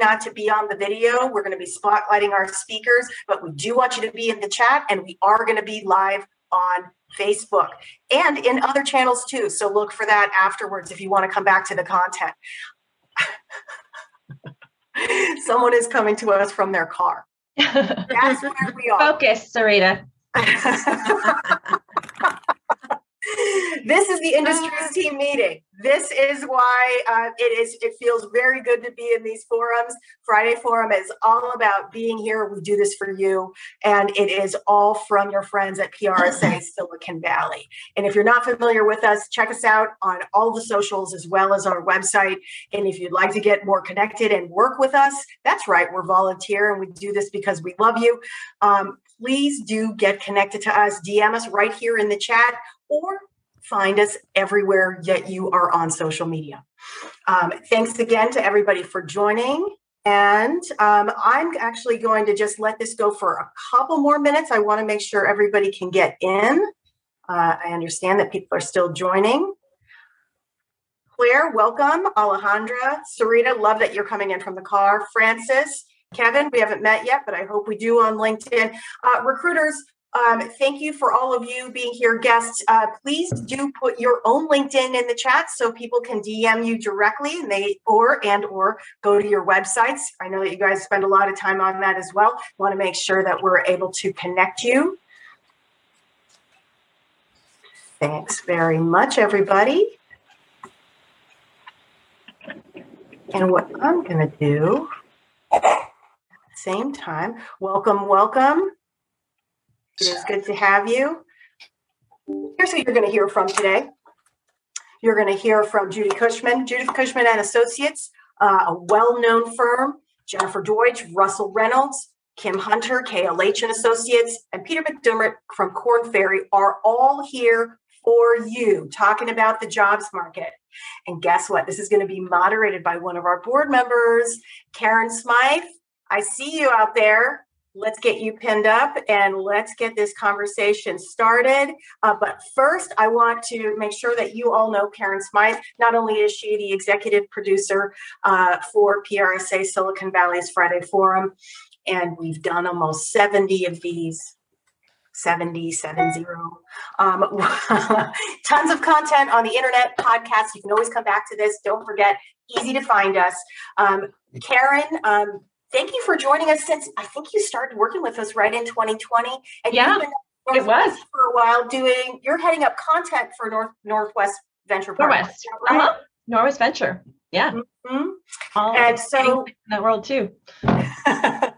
not to be on the video. We're going to be spotlighting our speakers, but we do want you to be in the chat and we are going to be live on Facebook and in other channels too. So look for that afterwards if you want to come back to the content. Someone is coming to us from their car. That's where we are. Focus, Sarita. this is the industry's team meeting. This is why uh, it is. It feels very good to be in these forums. Friday Forum is all about being here. We do this for you, and it is all from your friends at PRSA Silicon Valley. And if you're not familiar with us, check us out on all the socials as well as our website. And if you'd like to get more connected and work with us, that's right. We're volunteer, and we do this because we love you. Um, please do get connected to us. DM us right here in the chat or find us everywhere that you are on social media. Um, thanks again to everybody for joining. And um, I'm actually going to just let this go for a couple more minutes. I want to make sure everybody can get in. Uh, I understand that people are still joining. Claire, welcome. Alejandra, Sarita, love that you're coming in from the car. Francis, Kevin, we haven't met yet, but I hope we do on LinkedIn. Uh, recruiters, um, thank you for all of you being here, guests. Uh, please do put your own LinkedIn in the chat so people can DM you directly, and they or and or go to your websites. I know that you guys spend a lot of time on that as well. Want to make sure that we're able to connect you. Thanks very much, everybody. And what I'm going to do, at the same time, welcome, welcome it is good to have you. Here's who you're going to hear from today. You're going to hear from Judy Cushman, Judith Cushman and Associates, uh, a well-known firm. Jennifer Deutsch, Russell Reynolds, Kim Hunter, KLH and Associates, and Peter McDermott from Korn Ferry are all here for you, talking about the jobs market. And guess what? This is going to be moderated by one of our board members, Karen Smythe. I see you out there let's get you pinned up and let's get this conversation started. Uh, but first, I want to make sure that you all know Karen Smythe. Not only is she the executive producer uh, for PRSA Silicon Valley's Friday Forum, and we've done almost 70 of these. 70 70 um, tons of content on the internet podcasts. You can always come back to this. Don't forget easy to find us. Um, karen um, thank you for joining us since I think you started working with us right in 2020. And yeah, it was for a while doing, you're heading up content for North Northwest Venture Northwest. Right? Uh-huh. Northwest Venture. Yeah. Mm-hmm. and so in that world too. uh,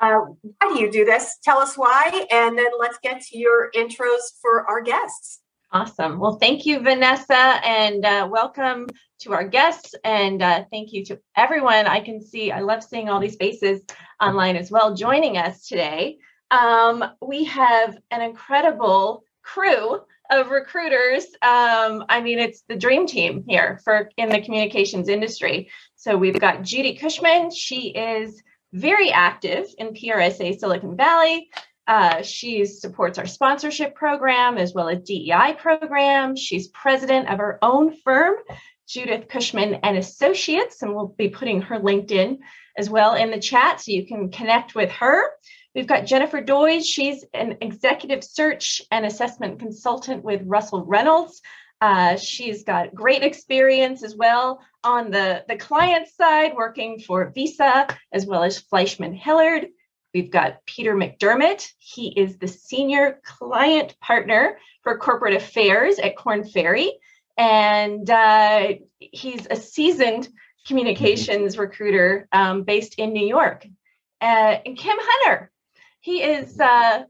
why do you do this? Tell us why, and then let's get to your intros for our guests. Awesome. Well, thank you, Vanessa, and uh, welcome to our guests. And uh, thank you to everyone. I can see, I love seeing all these faces online as well joining us today. Um, we have an incredible crew of recruiters. Um, I mean, it's the dream team here for in the communications industry. So we've got Judy Cushman. She is very active in PRSA Silicon Valley. Uh, she supports our sponsorship program as well as DEI program. She's president of her own firm, Judith Cushman and Associates, and we'll be putting her LinkedIn as well in the chat so you can connect with her. We've got Jennifer Deutsch. She's an executive search and assessment consultant with Russell Reynolds. Uh, she's got great experience as well on the, the client side, working for Visa as well as Fleishman Hillard. We've got Peter McDermott. He is the senior client partner for corporate affairs at Korn Ferry. And uh, he's a seasoned communications recruiter um, based in New York. Uh, and Kim Hunter, he is uh,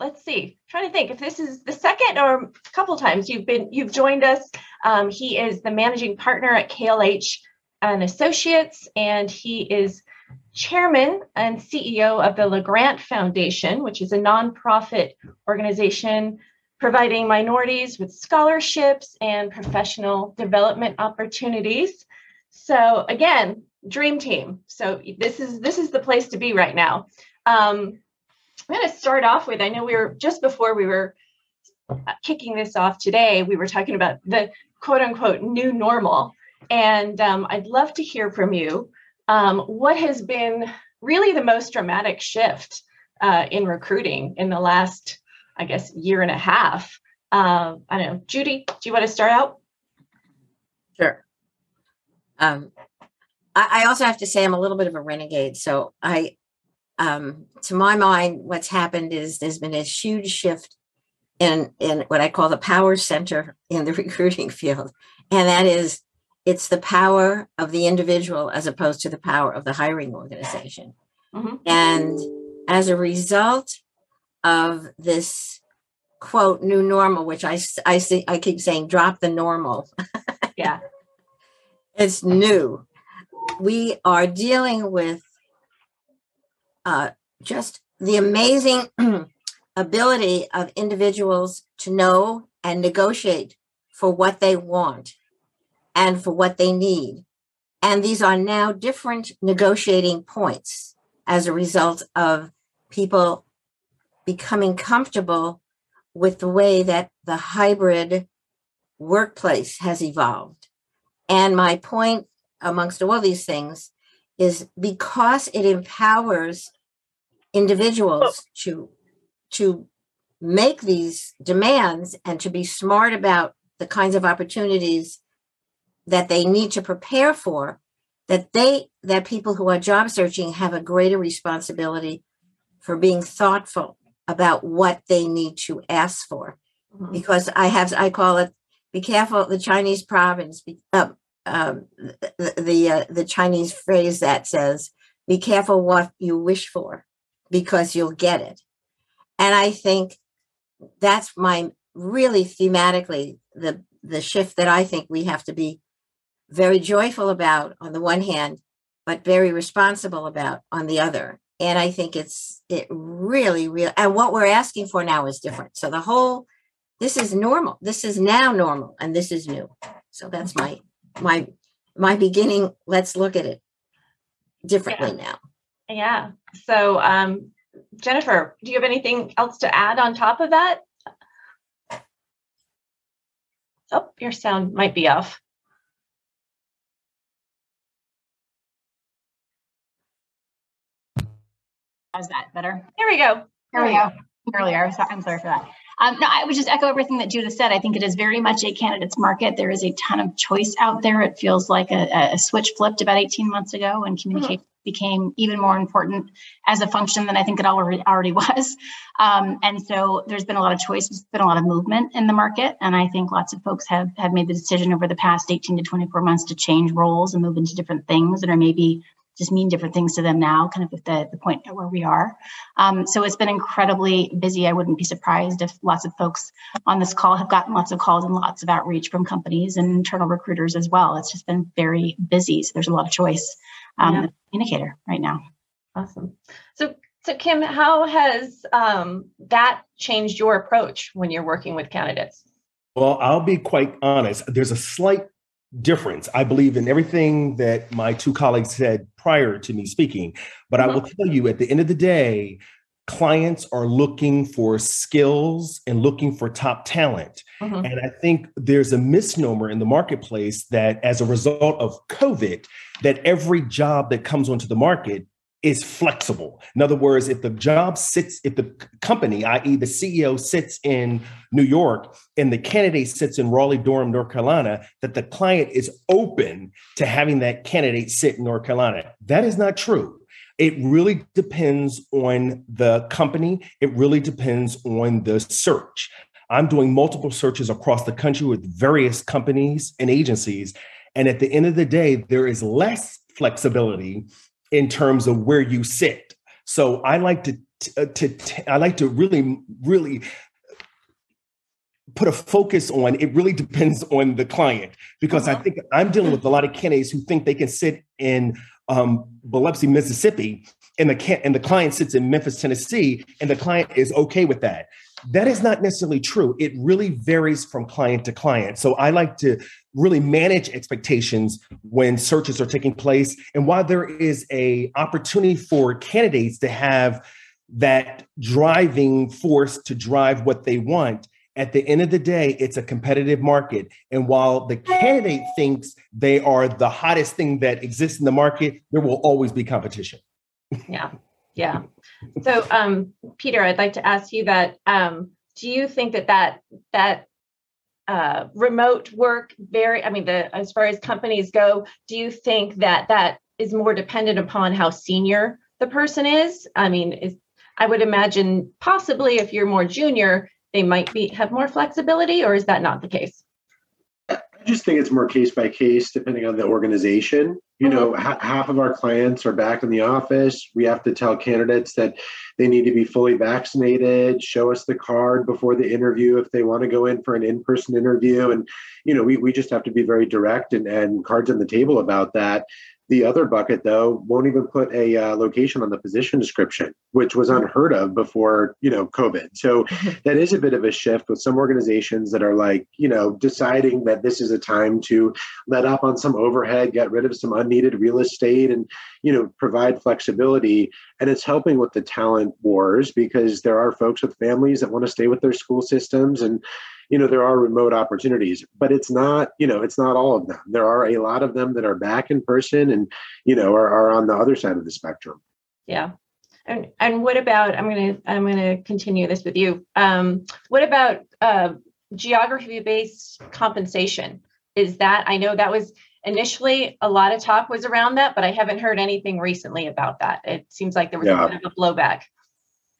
let's see trying to think if this is the second or a couple times you've been you've joined us um, he is the managing partner at klh and associates and he is chairman and CEO of the LaGrant Foundation, which is a nonprofit organization providing minorities with scholarships and professional development opportunities. So again, dream team. So this is this is the place to be right now. Um, I'm going to start off with. I know we were just before we were kicking this off today. We were talking about the quote unquote new normal, and um, I'd love to hear from you um, what has been really the most dramatic shift uh, in recruiting in the last, I guess, year and a half. Uh, I don't know, Judy, do you want to start out? Sure. Um, I, I also have to say I'm a little bit of a renegade. So I, um, to my mind, what's happened is there's been a huge shift in in what I call the power center in the recruiting field, and that is it's the power of the individual as opposed to the power of the hiring organization. Mm-hmm. And as a result of this quote new normal, which I I see I keep saying drop the normal. yeah, it's new. We are dealing with uh, just the amazing ability of individuals to know and negotiate for what they want and for what they need. And these are now different negotiating points as a result of people becoming comfortable with the way that the hybrid workplace has evolved. And my point amongst all these things is because it empowers individuals oh. to to make these demands and to be smart about the kinds of opportunities that they need to prepare for that they that people who are job searching have a greater responsibility for being thoughtful about what they need to ask for mm-hmm. because i have i call it be careful the chinese province be, uh, um, the the, uh, the chinese phrase that says be careful what you wish for because you'll get it and i think that's my really thematically the the shift that i think we have to be very joyful about on the one hand, but very responsible about on the other. And I think it's it really, real and what we're asking for now is different. So the whole this is normal. This is now normal and this is new. So that's my my my beginning. Let's look at it differently yeah. now. Yeah. So um Jennifer, do you have anything else to add on top of that? Oh, your sound might be off. How's that better? There we go. There we go. Earlier, so I'm sorry for that. Um, no, I would just echo everything that Judith said. I think it is very much a candidates market. There is a ton of choice out there. It feels like a, a switch flipped about 18 months ago, and communication mm-hmm. became even more important as a function than I think it already already was. Um, and so there's been a lot of choice. There's been a lot of movement in the market, and I think lots of folks have have made the decision over the past 18 to 24 months to change roles and move into different things that are maybe just mean different things to them now, kind of at the, the point where we are. Um, so it's been incredibly busy. I wouldn't be surprised if lots of folks on this call have gotten lots of calls and lots of outreach from companies and internal recruiters as well. It's just been very busy. So there's a lot of choice um, yeah. indicator right now. Awesome. So, so Kim, how has um, that changed your approach when you're working with candidates? Well, I'll be quite honest. There's a slight difference. I believe in everything that my two colleagues said prior to me speaking. But mm-hmm. I will tell you at the end of the day, clients are looking for skills and looking for top talent. Mm-hmm. And I think there's a misnomer in the marketplace that as a result of COVID, that every job that comes onto the market is flexible. In other words, if the job sits, if the company, i.e., the CEO sits in New York and the candidate sits in Raleigh, Durham, North Carolina, that the client is open to having that candidate sit in North Carolina. That is not true. It really depends on the company, it really depends on the search. I'm doing multiple searches across the country with various companies and agencies. And at the end of the day, there is less flexibility in terms of where you sit. So I like to, uh, to, to I like to really really put a focus on it really depends on the client because uh-huh. I think I'm dealing with a lot of candidates who think they can sit in um, Biloxi, Mississippi, and the and the client sits in Memphis, Tennessee, and the client is okay with that. That is not necessarily true. It really varies from client to client. So I like to really manage expectations when searches are taking place. And while there is a opportunity for candidates to have that driving force to drive what they want, at the end of the day, it's a competitive market. And while the candidate thinks they are the hottest thing that exists in the market, there will always be competition. Yeah. Yeah. So, um, Peter, I'd like to ask you that. Um, do you think that that that uh, remote work very? I mean, the as far as companies go, do you think that that is more dependent upon how senior the person is? I mean, is I would imagine possibly if you're more junior, they might be have more flexibility, or is that not the case? I just think it's more case by case depending on the organization. You know, Mm-hmm. ha- half of our clients are back in the office. We have to tell candidates that they need to be fully vaccinated, show us the card before the interview if they want to go in for an in person interview. And, you know, we, we just have to be very direct and, and cards on the table about that. The other bucket, though, won't even put a uh, location on the position description, which was unheard of before, you know, COVID. So that is a bit of a shift with some organizations that are like, you know, deciding that this is a time to let up on some overhead, get rid of some unneeded real estate, and you know, provide flexibility. And it's helping with the talent wars because there are folks with families that want to stay with their school systems and you know there are remote opportunities but it's not you know it's not all of them there are a lot of them that are back in person and you know are, are on the other side of the spectrum Yeah. And and what about I'm gonna I'm gonna continue this with you. Um, what about uh, geography based compensation? Is that I know that was initially a lot of talk was around that, but I haven't heard anything recently about that. It seems like there was Yeah. a bit of a blowback.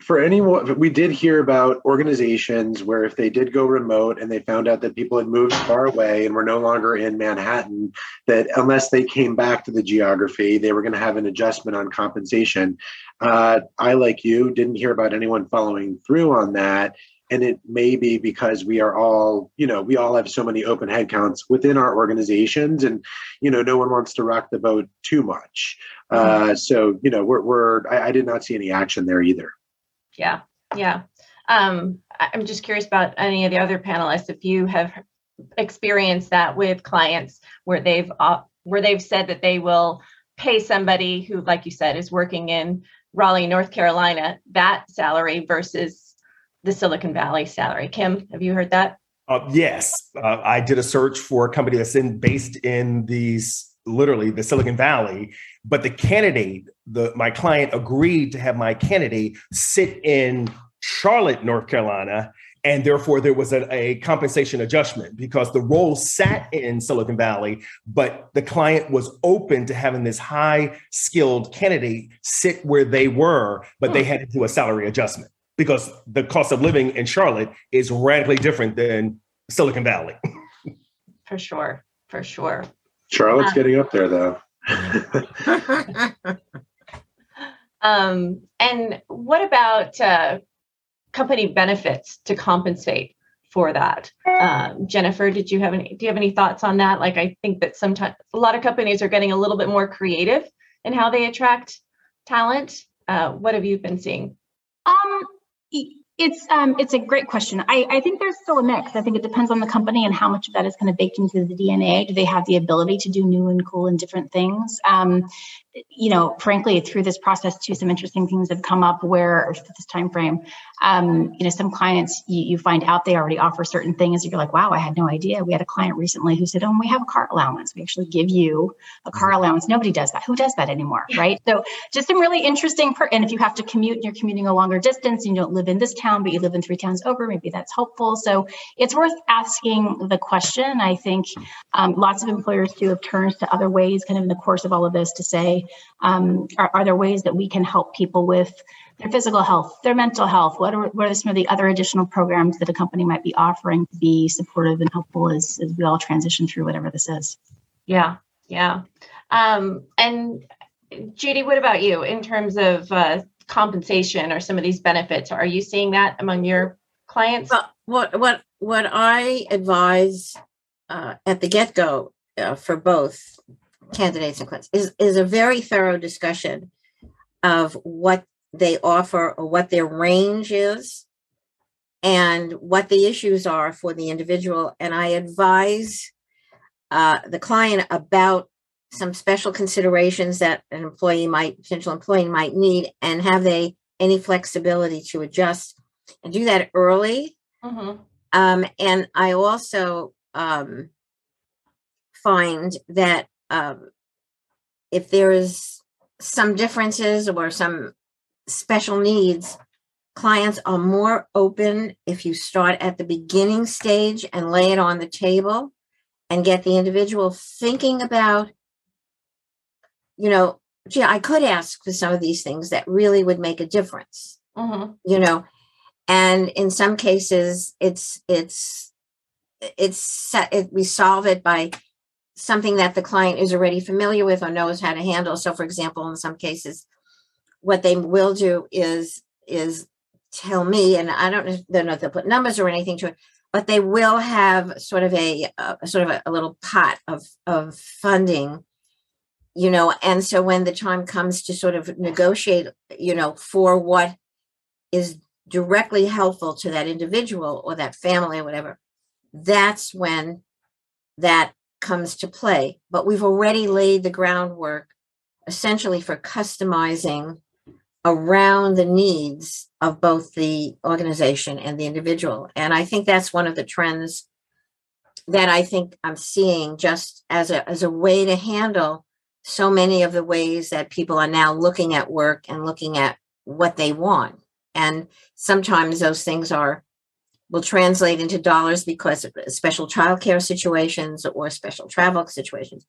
for anyone we did hear about organizations where if they did go remote and they found out that people had moved far away and were no longer in manhattan that unless they came back to the geography they were going to have an adjustment on compensation uh, i like you didn't hear about anyone following through on that and it may be because we are all you know we all have so many open headcounts within our organizations and you know no one wants to rock the boat too much. Uh, so you know we're, we're I, I did not see any action there either. Yeah, yeah. Um, I'm just curious about any of the other panelists if you have experienced that with clients where they've uh, where they've said that they will pay somebody who, like you said, is working in Raleigh, North Carolina, that salary versus the Silicon Valley salary. Kim, have you heard that? Uh, yes, uh, I did a search for a company that's in based in these literally the Silicon Valley, but the candidate, the my client agreed to have my candidate sit in Charlotte, North Carolina, and therefore there was a, a compensation adjustment because the role sat in Silicon Valley, but the client was open to having this high skilled candidate sit where they were, but they had to do a salary adjustment because the cost of living in Charlotte is radically different than Silicon Valley. For sure, for sure. Charlotte's Um, getting up there though. Um, and what about uh, company benefits to compensate for that? Um, Jennifer, did you have any? Do you have any thoughts on that? Like, I think that sometimes a lot of companies are getting a little bit more creative in how they attract talent. Uh, what have you been seeing? Um, i- it's um, it's a great question. I, I think there's still a mix. I think it depends on the company and how much of that is kind of baked into the DNA. Do they have the ability to do new and cool and different things? Um, you know, frankly, through this process, too, some interesting things have come up where this time frame. Um, you know, some clients you, you find out they already offer certain things. You're like, wow, I had no idea. We had a client recently who said, oh, we have a car allowance. We actually give you a car allowance. Nobody does that. Who does that anymore, right? So just some really interesting. Per- and if you have to commute and you're commuting a longer distance and you don't live in this town, but you live in three towns over, maybe that's helpful. So it's worth asking the question. I think um, lots of employers too have turned to other ways, kind of in the course of all of this, to say, um, are, are there ways that we can help people with their physical health, their mental health? What are, what are some of the other additional programs that a company might be offering to be supportive and helpful as, as we all transition through whatever this is? Yeah, yeah. Um, and Judy, what about you in terms of uh, compensation or some of these benefits? Are you seeing that among your clients? Well, what what what I advise uh, at the get go uh, for both candidates and clients is is a very thorough discussion of what they offer or what their range is and what the issues are for the individual and i advise uh, the client about some special considerations that an employee might potential employee might need and have they any flexibility to adjust and do that early Mhm. Um, and I also um, find that um, if there is some differences or some special needs, clients are more open if you start at the beginning stage and lay it on the table and get the individual thinking about, you know, gee, I could ask for some of these things that really would make a difference, Mhm. you know, and in some cases it's it's it's set it, we solve it by something that the client is already familiar with or knows how to handle. So for example in some cases what they will do is is tell me and i don't know if they'll put numbers or anything to it but they will have sort of a, a sort of a, a little pot of of funding you know and so when the time comes to sort of negotiate you know for what is directly helpful to that individual or that family or whatever that's when that comes to play but we've already laid the groundwork essentially for customizing around the needs of both the organization and the individual. And i think that's one of the trends that i think i'm seeing just as a as a way to handle so many of the ways that people are now looking at work and looking at what they want. And sometimes those things are will translate into dollars because of special childcare situations or special travel situations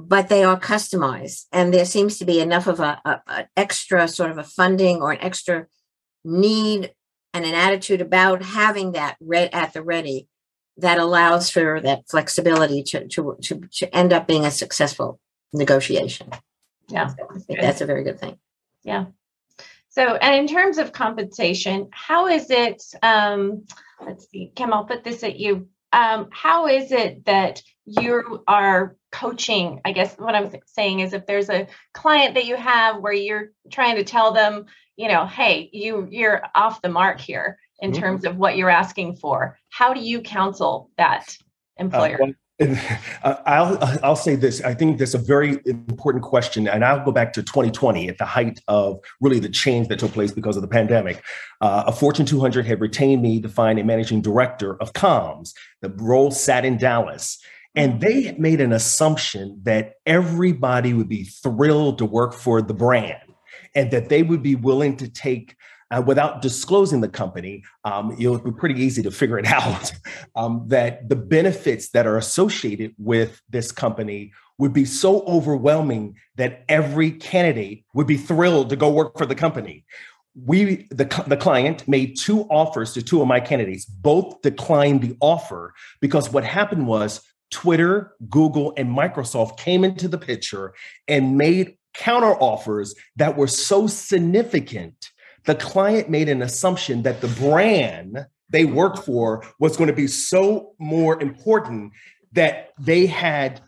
but they are customized and there seems to be enough of a, a, a extra sort of a funding or an extra need and an attitude about having that re- at the ready that allows for that flexibility to, to, to, to end up being a successful negotiation. Yeah. So I think that's a very good thing. Yeah. So, and in terms of compensation, how is it? Um, let's see, Kim, I'll put this at you. Um, how is it that you are coaching? I guess what I'm saying is, if there's a client that you have where you're trying to tell them, you know, hey, you you're off the mark here in Mhm. terms of what you're asking for. How do you counsel that Uh, employer? well, uh, I'll I'll say this. I think that's a very important question, and I'll go back to 2020 at the height of really the change that took place because of the pandemic. Uh, a Fortune 200 had retained me to find a managing director of comms. The role sat in Dallas, and they made an assumption that everybody would be thrilled to work for the brand, and that they would be willing to take. Uh, without disclosing the company, um, it'll be pretty easy to figure it out um, that the benefits that are associated with this company would be so overwhelming that every candidate would be thrilled to go work for the company. We, the, the client, made two offers to two of my candidates. Both declined the offer because what happened was Twitter, Google, and Microsoft came into the picture and made counter offers that were so significant. The client made an assumption that the brand they worked for was going to be so more important that they had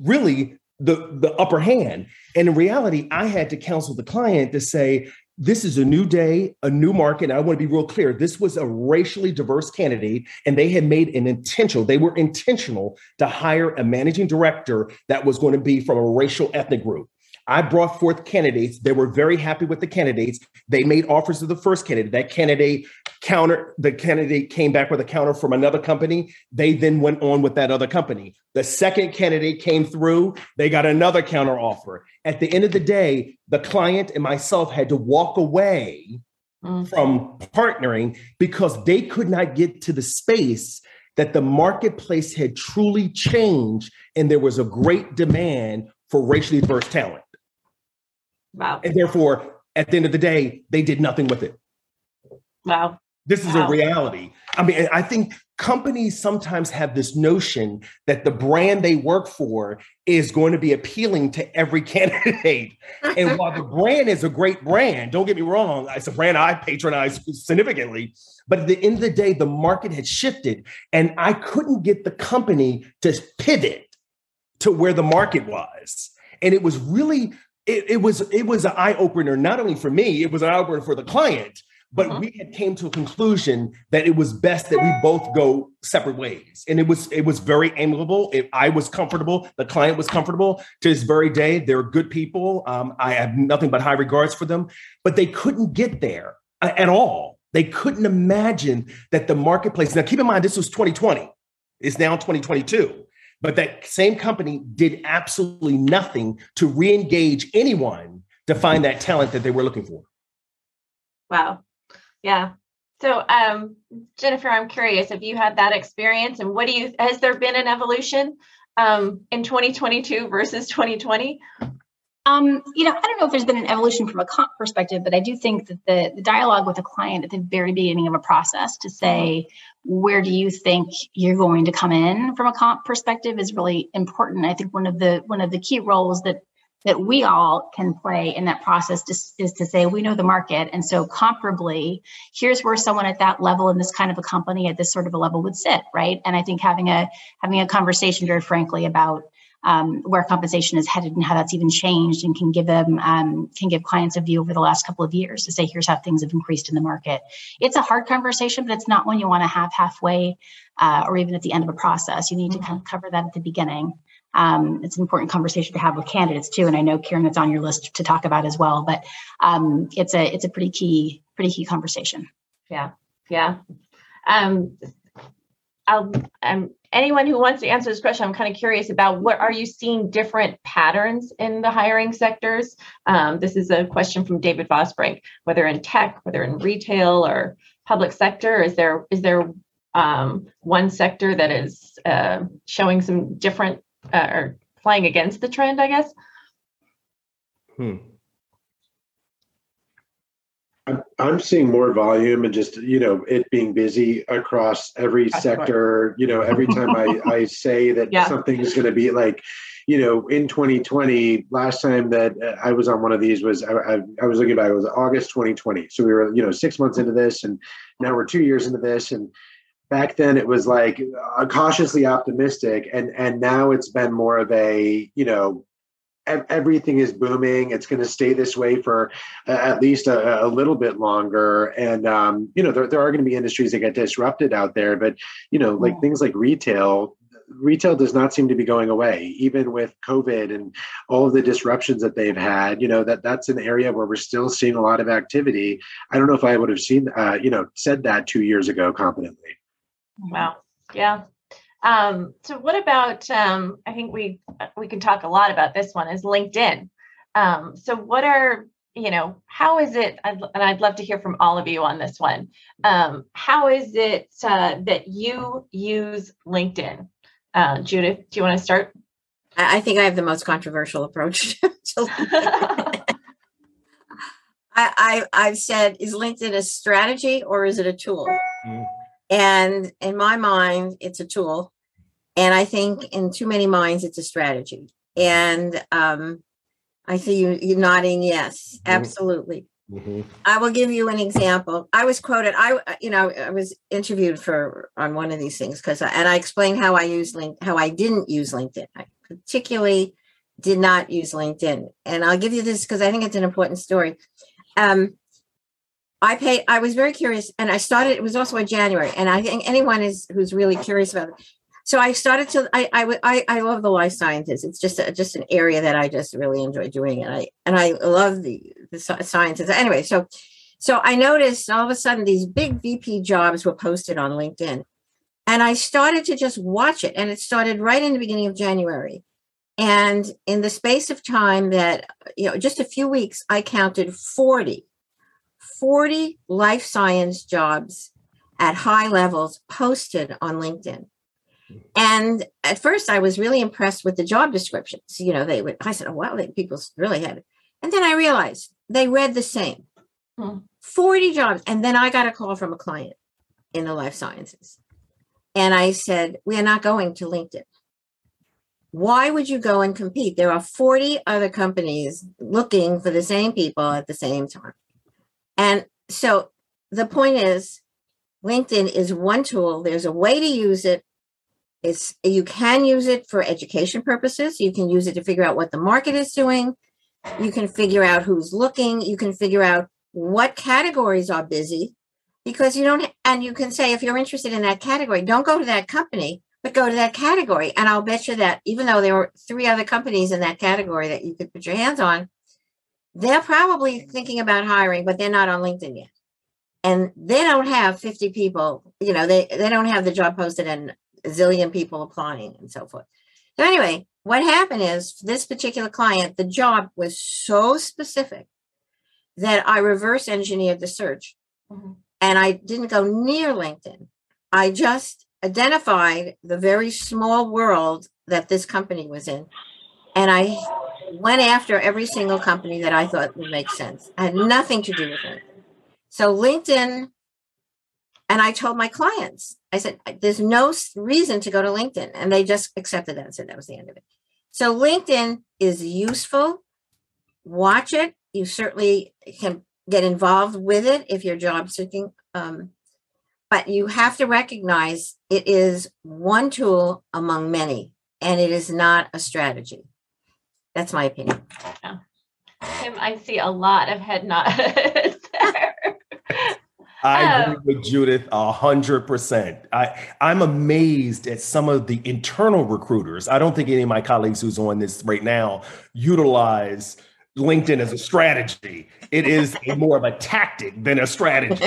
really the the upper hand. And in reality i had to counsel the client to say this is a new day a new market and i want to be real clear this was a racially diverse candidate and they had made an intentional they were intentional to hire a managing director that was going to be from a racial ethnic group I brought forth candidates. They were very happy with the candidates. They made offers to the first candidate. That candidate counter, the candidate came back with a counter from another company. They then went on with that other company. The second candidate came through. They got another counter offer. At the end of the day, the client and myself had to walk away Mm. from partnering because they could not get to the space that the marketplace had truly changed and there was a great demand for racially diverse talent. Wow. And therefore, at the end of the day, they did nothing with it. Wow. This is Wow. a reality. I mean, I think companies sometimes have this notion that the brand they work for is going to be appealing to every candidate. And while the brand is a great brand, don't get me wrong, it's a brand I patronize significantly. But at the end of the day, the market had shifted, and I couldn't get the company to pivot to where the market was. And it was really, it, it was it was an eye opener not only for me, it was an eye opener for the client. But Mhm. we had came to a conclusion that it was best that we both go separate ways, and it was it was very amiable. It, I was comfortable, the client was comfortable. To this very day, they're good people. Um, I have nothing but high regards for them, but they couldn't get there uh, at all. They couldn't imagine that the marketplace, now keep in mind, this was 2020, it's now 2022. But that same company did absolutely nothing to re engage anyone to find that talent that they were looking for. Wow. Yeah. So, um, Jennifer, I'm curious if you had that experience and what do you, has there been an evolution um, in 2022 versus 2020? Um, you know, I don't know if there's been an evolution from a comp perspective, but I do think that the, the dialogue with a client at the very beginning of a process to say, where do you think you're going to come in from a comp perspective is really important. I think one of the one of the key roles that that we all can play in that process is to say we know the market and so comparably here's where someone at that level in this kind of a company at this sort of a level would sit right and i think having a having a conversation very frankly about um, where compensation is headed and how that's even changed and can give them um, can give clients a view over the last couple of years to say here's how things have increased in the market. It's a hard conversation but it's not one you want to have halfway uh, or even at the end of a process. You need to kind of cover that at the beginning. Um, it's an important conversation to have with candidates too and i know karen it's on your list to talk about as well but um, it's a it's a pretty key pretty key conversation. Yeah. Yeah. Um, I'll, um, anyone who wants to answer this question, I'm kind of curious about what are you seeing different patterns in the hiring sectors? Um, this is a question from David Vosbrink, whether in tech, whether in retail or public sector, is there is there um, one sector that is uh, showing some different uh, or flying against the trend, I guess? Hmm. I'm, I'm seeing more volume and just you know it being busy across every That's sector. You know, every time I I say that Yeah. something is going to be like, you know, in 2020, last time that uh, I was on one of these was I, I, I was looking back. It was August 2020. So we were you know six months into this, and now we're two years into this, and back then it was like uh, cautiously optimistic, and and now it's been more of a you know everything is booming. It's going to stay this way for at least a, a little bit longer. And um, you know, there, there are going to be industries that get disrupted out there, but you know, like things like retail. Retail does not seem to be going away, even with COVID and all of the disruptions that they've had. You know that that's an area where we're still seeing a lot of activity. I don't know if I would have seen, uh, you know, said that two years ago confidently. Wow. Yeah. Um, so what about um, I think we we can talk a lot about this one is LinkedIn. Um, so what are you know how is it and I'd love to hear from all of you on this one. Um, how is it uh, that you use LinkedIn? Uh, Judith, do you want to start? I, I think I have the most controversial approach. to I, I I've said, is LinkedIn a strategy or is it a tool? Mm. And in my mind, it's a tool. And I think in too many minds, it's a strategy. And um, I see you you nodding yes, Mhm. absolutely. Mhm. I will give you an example. I was quoted. I, you know, I was interviewed for on one of these things because, and I explained how I use link, how I didn't use LinkedIn. I particularly did not use LinkedIn, and I'll give you this because I think it's an important story. Um, I paid. I was very curious, and I started. It was also in January, and I think anyone is who's really curious about it. So I started to. I I I, love the life sciences. It's just a, just an area that I just really enjoy doing, and I and I love the the sciences. Anyway, so so I noticed all of a sudden these big VP jobs were posted on LinkedIn, and I started to just watch it, and it started right in the beginning of January. And in the space of time that, you know, just a few weeks, I counted 40, 40 life science jobs at high levels posted on LinkedIn. And at first, I was really impressed with the job descriptions. You know, they would, I said, oh, wow, they, people really had it. And then I realized they read the same Hmm. 40 jobs. And then I got a call from a client in the life sciences. And I said, we are not going to LinkedIn. Why would you go and compete? There are 40 other companies looking for the same people at the same time. And so the point is, LinkedIn is one tool. There's a way to use it. It's you can use it for education purposes. You can use it to figure out what the market is doing. You can figure out who's looking. You can figure out what categories are busy because you don't and you can say if you're interested in that category, don't go to that company, but go to that category. And I'll bet you that even though there were three other companies in that category that you could put your hands on, they're probably thinking about hiring, but they're not on LinkedIn yet. and they don't have 50 people, you know, they, they don't have the job posted and a zillion people applying and so forth. So anyway, what happened is this particular client, the job was so specific that I reverse engineered the search Mhm. and I didn't go near LinkedIn. I just identified the very small world that this company was in. And I went after every single company that I thought would make sense. I had nothing to do with it. So LinkedIn, and I told my clients, I said, there's no reason to go to LinkedIn. And they just accepted that and said that was the end of it. So LinkedIn is useful. Watch it. You certainly can get involved with it if you're job seeking. Um, but you have to recognize it is one tool among many, and it is not a strategy. That's my opinion. Kim, I see a lot of head nods. I Oh. agree with Judith a hundred percent. I I'm amazed at some of the internal recruiters. I don't think any of my colleagues who's on this right now utilize LinkedIn as a strategy. It is a more of a tactic than a strategy.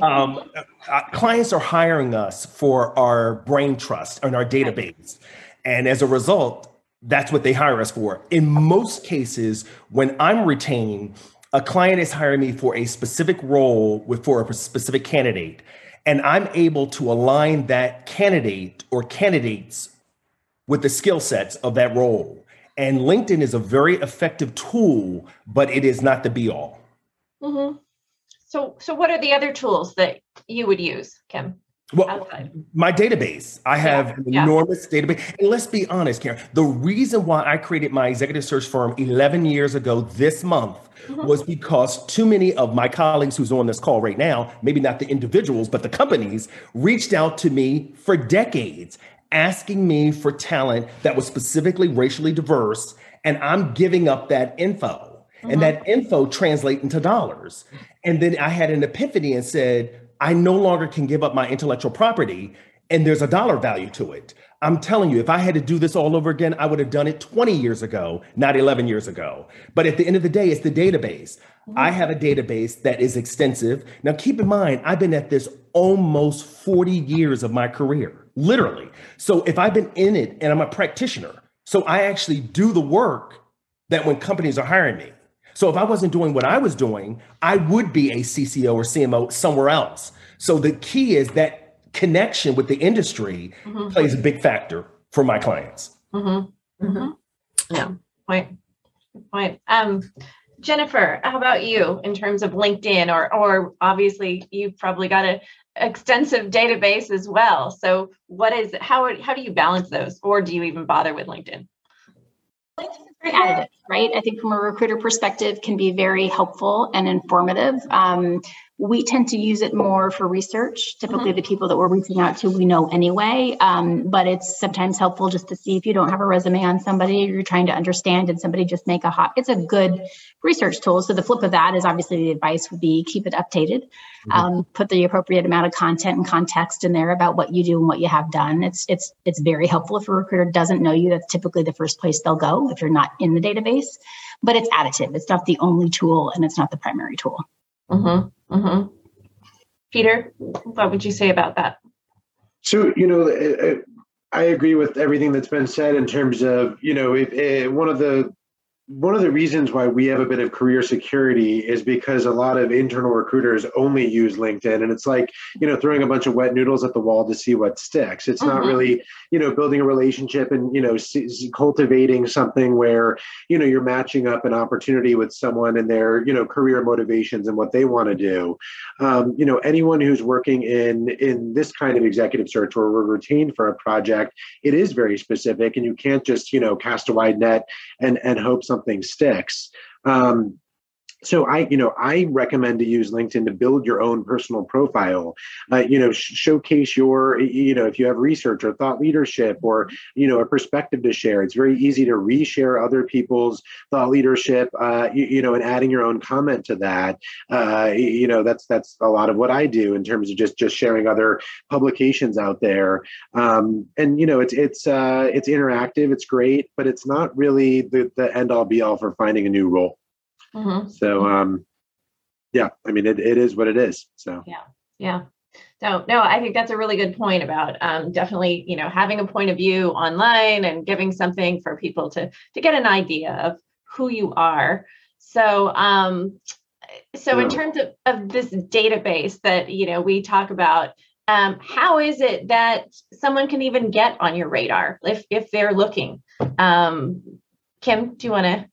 Um, uh, clients are hiring us for our brain trust and our database, and as a result, that's what they hire us for. In most cases, when I'm retained, a client is hiring me for a specific role with for a specific candidate, and I'm able to align that candidate or candidates with the skill sets of that role. And LinkedIn is a very effective tool, but it is not the be all. mm-hmm. So, so what are the other tools that you would use, Kim? Well, Outside. my database. I have an yeah. enormous database. And let's be honest, Karen, the reason why I created my executive search firm 11 years ago this month Mhm. was because too many of my colleagues who's on this call right now, maybe not the individuals, but the companies, reached out to me for decades asking me for talent that was specifically racially diverse. And I'm giving up that info. Mhm. And that info translate into dollars. And then I had an epiphany and said, I no longer can give up my intellectual property and there's a dollar value to it. I'm telling you, if I had to do this all over again, I would have done it 20 years ago, not 11 years ago. But at the end of the day, it's the database. Mm-hmm. I have a database that is extensive. Now, keep in mind, I've been at this almost 40 years of my career, literally. So if I've been in it and I'm a practitioner, so I actually do the work that when companies are hiring me. So if I wasn't doing what I was doing, I would be a CCO or CMO somewhere else. So the key is that connection with the industry Mhm. plays a big factor for my clients. Mm-hmm. Mm-hmm. Yeah. Point. Good Point. Um, Jennifer, how about you in terms of LinkedIn or, or obviously you've probably got a extensive database as well. So what is, how, how do you balance those or do you even bother with LinkedIn? Very additive, right? I think from a recruiter perspective can be very helpful and informative. Um, we tend to use it more for research. Typically, the people that we're reaching out to, we know anyway. Um, but it's sometimes helpful just to see if you don't have a resume on somebody, you're trying to understand, and somebody just make a hot. It's a good research tool. So the flip of that is obviously the advice would be keep it updated, um, put the appropriate amount of content and context in there about what you do and what you have done. It's it's it's very helpful if a recruiter doesn't know you. That's typically the first place they'll go if you're not in the database. But it's additive. It's not the only tool, and it's not the primary tool. Mm-hmm. Mm-hmm. Peter, what would you say about that? So, you know, I agree with everything that's been said in terms of, you know, if, uh, one of the one of the reasons why we have a bit of career security is because a lot of internal recruiters only use LinkedIn and it's like, you know, throwing a bunch of wet noodles at the wall to see what sticks. It's not Mhm. really, you know, building a relationship and, you know, s- cultivating something where, you know, you're matching up an opportunity with someone and their, you know, career motivations and what they want to do. Um, you know, anyone who's working in in this kind of executive search or we're retained for a project, it is very specific and you can't just, you know, cast a wide net and and hope something sticks. Um, so I, you know, I recommend to use LinkedIn to build your own personal profile. Uh, you know, sh- showcase your, you know, if you have research or thought leadership or you know a perspective to share. It's very easy to reshare other people's thought leadership. Uh, you, you know, and adding your own comment to that. Uh, you know, that's that's a lot of what I do in terms of just just sharing other publications out there. Um, and you know, it's it's uh, it's interactive. It's great, but it's not really the the end all be all for finding a new role. Mm-hmm. So um, yeah, I mean, it, it is what it is. So, yeah. Yeah. So no, I think that's a really good point about um, definitely, you know, having a point of view online and giving something for people to to get an idea of who you are. So um, so in terms of, of this database that you know we talk about, um, how is it that someone can even get on your radar if if they're looking? Um, Kim, do you want to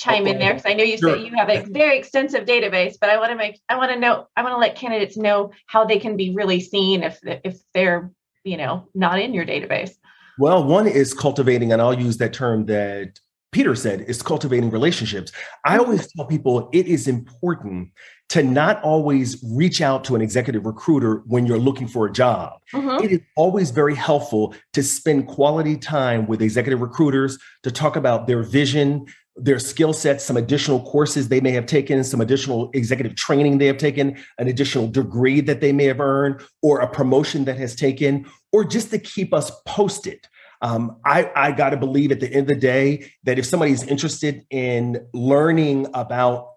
chime in there? Because I know you sure. say you have a very extensive database, but I want to make I want to know I want to let candidates know how they can be really seen if if they're you know not in your database. Well, one is cultivating, and I'll use that term that Peter said, is cultivating relationships. I mm-hmm. always tell people it is important to not always reach out to an executive recruiter when you're looking for a job. Mm-hmm. It is always very helpful to spend quality time with executive recruiters to talk about their vision, their skill sets, some additional courses they may have taken, some additional executive training they have taken, an additional degree that they may have earned, or a promotion that has taken, or just to keep us posted. Um, I, I got to believe at the end of the day that if somebody's interested in learning about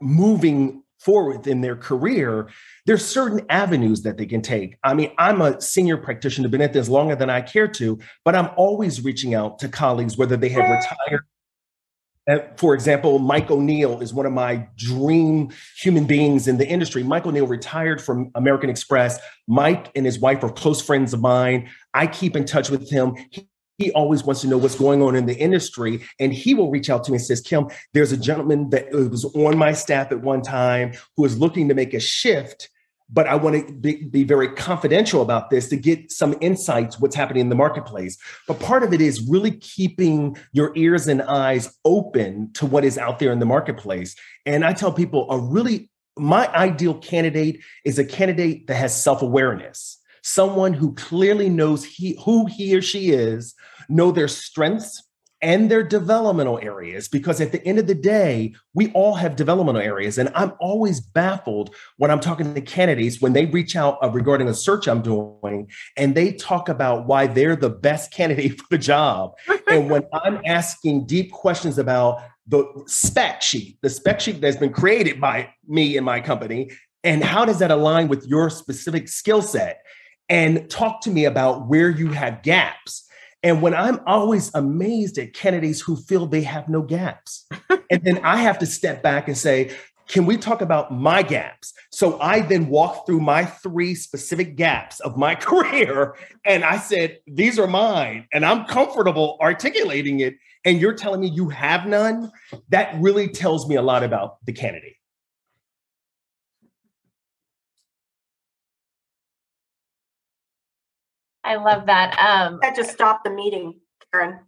moving forward in their career, there's certain avenues that they can take. I mean, I'm a senior practitioner, been at this longer than I care to, but I'm always reaching out to colleagues, whether they have retired Uh, for example, Mike O'Neill is one of my dream human beings in the industry. Mike O'Neill retired from American Express. Mike and his wife are close friends of mine. I keep in touch with him. He, he always wants to know what's going on in the industry. And he will reach out to me and says, Kim, there's a gentleman that was on my staff at one time who is looking to make a shift but I want to be, be, very confidential about this to get some insights what's happening in the marketplace. But part of it is really keeping your ears and eyes open to what is out there in the marketplace. And I tell people a really my ideal candidate is a candidate that has self-awareness, someone who clearly knows he, who he or she is, know their strengths, and their developmental areas because at the end of the day we all have developmental areas. And i'm always baffled when i'm talking to candidates when they reach out uh, regarding a search i'm doing and they talk about why they're the best candidate for the job. And when i'm asking deep questions about the spec sheet the spec sheet that's been created by me and my company and how does that align with your specific skill set? And talk to me about where you have gaps and when I'm always amazed at candidates who feel they have no gaps, and then I have to step back and say, can we talk about my gaps? So I then walk through my three specific gaps of my career. And I said, these are mine. And I'm comfortable articulating it. And you're telling me you have none. That really tells me a lot about the candidate. I love that. Um, that just stopped the meeting, Karen.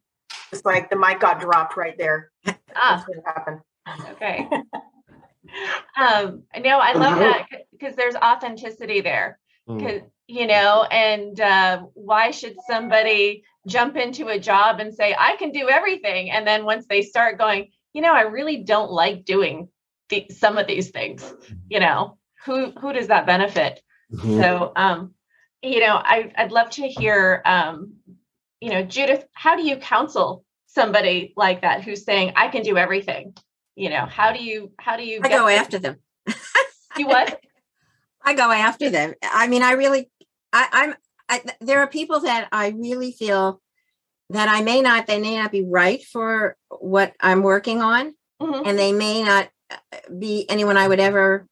It's like the mic got dropped right there. Ah, what happened. Okay. um, no, I love that because there's authenticity there. Because mm. you know, and uh, why should somebody jump into a job and say I can do everything, and then once they start going, you know, I really don't like doing the, some of these things. You know, who who does that benefit? Mm-hmm. So, um, you know, I, I'd love to hear, um, you know, Judith, how do you counsel somebody like that who's saying, I can do everything? You know, how do you, how do you I go them? after them. you what? I go after them. I mean, I really, I, I'm, I, there are people that I really feel that I may not, they may not be right for what I'm working on, mm-hmm. and they may not uh, be anyone I would ever,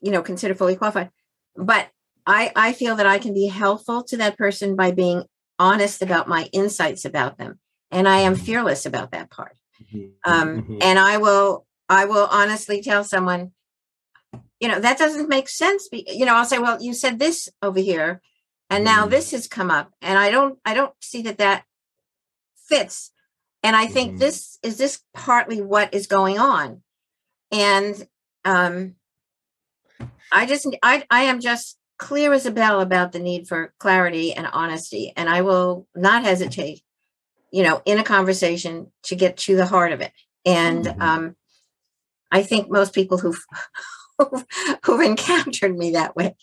you know, consider fully qualified. But I, I feel that I can be helpful to that person by being honest about my insights about them. And I am mm-hmm. fearless about that part. Mm-hmm. Um, mm-hmm. and I will, I will honestly tell someone, you know, that doesn't make sense. You know, I'll say, well, you said this over here, and now this has come up, and I don't, I don't see that that fits. And I think this is this partly what is going on. And um, I just, I, I am just clear as a bell about the need for clarity and honesty. And I will not hesitate, you know, in a conversation to get to the heart of it. And mm-hmm. um, I think most people who've, who've encountered me that way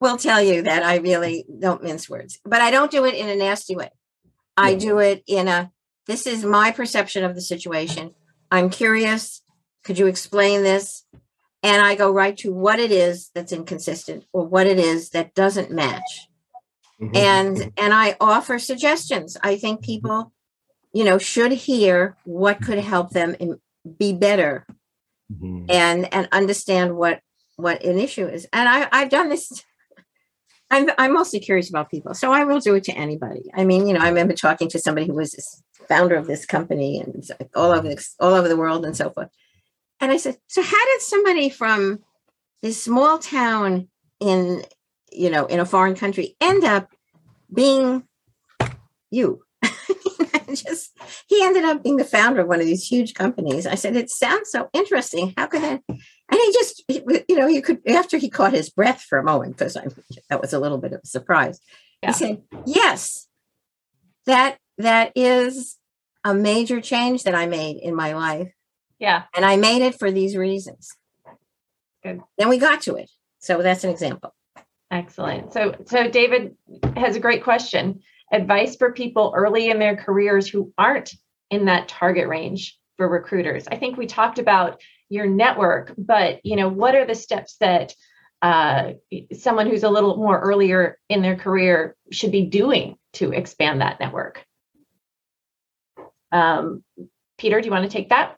will tell you that I really don't mince words, but I don't do it in a nasty way. I do it in a this is my perception of the situation. I'm curious. Could you explain this? And I go right to what it is that's inconsistent or what it is that doesn't match. Mm-hmm. And and I offer suggestions. I think people, you know, should hear what could help them in, be better mm-hmm. and and understand what what an issue is. And I I've done this I'm I'm mostly curious about people, so I will do it to anybody. I mean, you know, I remember talking to somebody who was this founder of this company and all over the, all over the world and so forth. And I said, so how did somebody from this small town in, you know, in a foreign country end up being you? just he ended up being the founder of one of these huge companies. I said, it sounds so interesting. How could that? And he just, you know, you could after he caught his breath for a moment because I that was a little bit of a surprise. Yeah. He said, yes, that that is a major change that I made in my life. Yeah. And I made it for these reasons. Good. Then we got to it. So that's an example. Excellent. So so David has a great question. Advice for people early in their careers who aren't in that target range for recruiters. I think we talked about your network, but you know, what are the steps that uh, someone who's a little more earlier in their career should be doing to expand that network? Um, Peter, do you want to take that?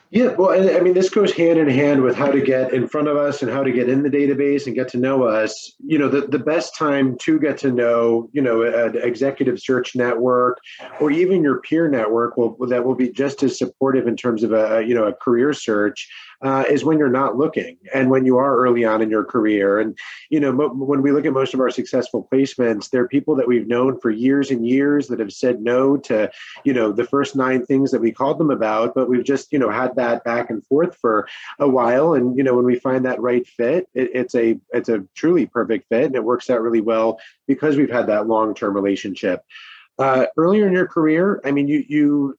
Yeah, well, I mean, this goes hand in hand with how to get in front of us and how to get in the database and get to know us. You know, the, the best time to get to know, you know, an executive search network or even your peer network will that will be just as supportive in terms of a you know a career search uh, is when you're not looking and when you are early on in your career. And, you know, mo- when we look at most of our successful placements, they're people that we've known for years and years that have said no to, you know, the first nine things that we called them about, but we've just, you know, had that back and forth for a while. And, you know, when we find that right fit, it, it's a, it's a truly perfect fit and it works out really well because we've had that long-term relationship. Uh, earlier in your career, I mean, you you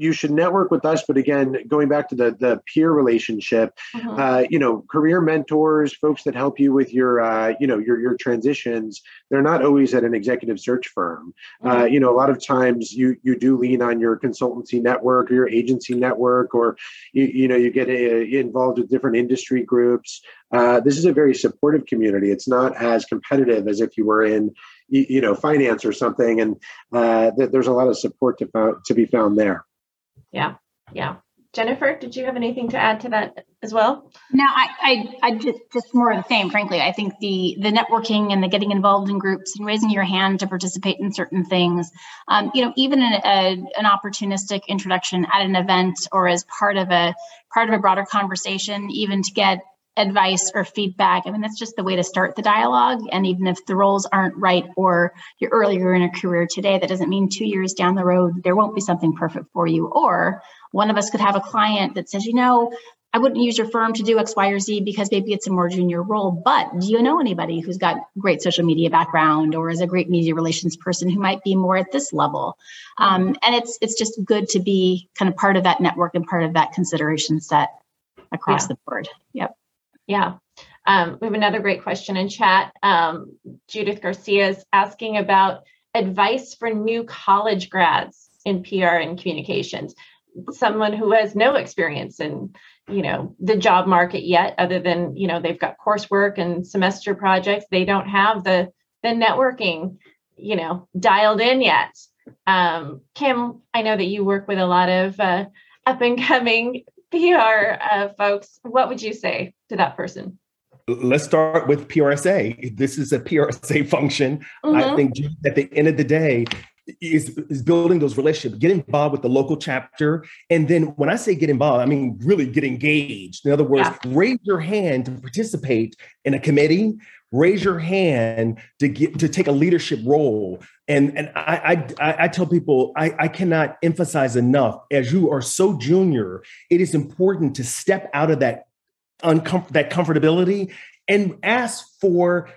you should network with us but again going back to the the peer relationship mm-hmm. uh, you know career mentors folks that help you with your uh, you know your your transitions they're not always at an executive search firm uh, mm-hmm. uh, you know a lot of times you you do lean on your consultancy network or your agency network or you, you know you get a, uh, involved with different industry groups uh, this is a very supportive community it's not as competitive as if you were in you, know finance or something and there's a lot of support to, to be found there yeah yeah. Jennifer did you have anything to add to that as well? No i i, I just just more of the same frankly. I think the the networking and the getting involved in groups and raising your hand to participate in certain things um, you know even an, a, an opportunistic introduction at an event or as part of a part of a broader conversation even to get advice or feedback. I mean, that's just the way to start the dialogue. And even if the roles aren't right or you're earlier in a career today, that doesn't mean two years down the road, there won't be something perfect for you. Or one of us could have a client that says, you know, I wouldn't use your firm to do X, Y, or Z because maybe it's a more junior role. But do you know anybody who's got great social media background or is a great media relations person who might be more at this level? Um, and it's it's just good to be kind of part of that network and part of that consideration set across yeah. the board. Yep. Yeah. Um, we have another great question in chat. Um, Judith Garcia is asking about advice for new college grads in PR and communications. Someone who has no experience in, you know, the job market yet, other than you know they've got coursework and semester projects. They don't have the the networking, you know, dialed in yet. Um, Kim, I know that you work with a lot of uh, up and coming PR uh, folks. What would you say to that person? Let's start with PRSA. This is a PRSA function. Mm-hmm. I think at the end of the day, is, is building those relationships, get involved with the local chapter. And then when I say get involved, I mean really get engaged. In other words, yeah. raise your hand to participate in a committee, raise your hand to get to take a leadership role. And, and I, I, I tell people I, I cannot emphasize enough as you are so junior, it is important to step out of that uncom- that comfortability and ask for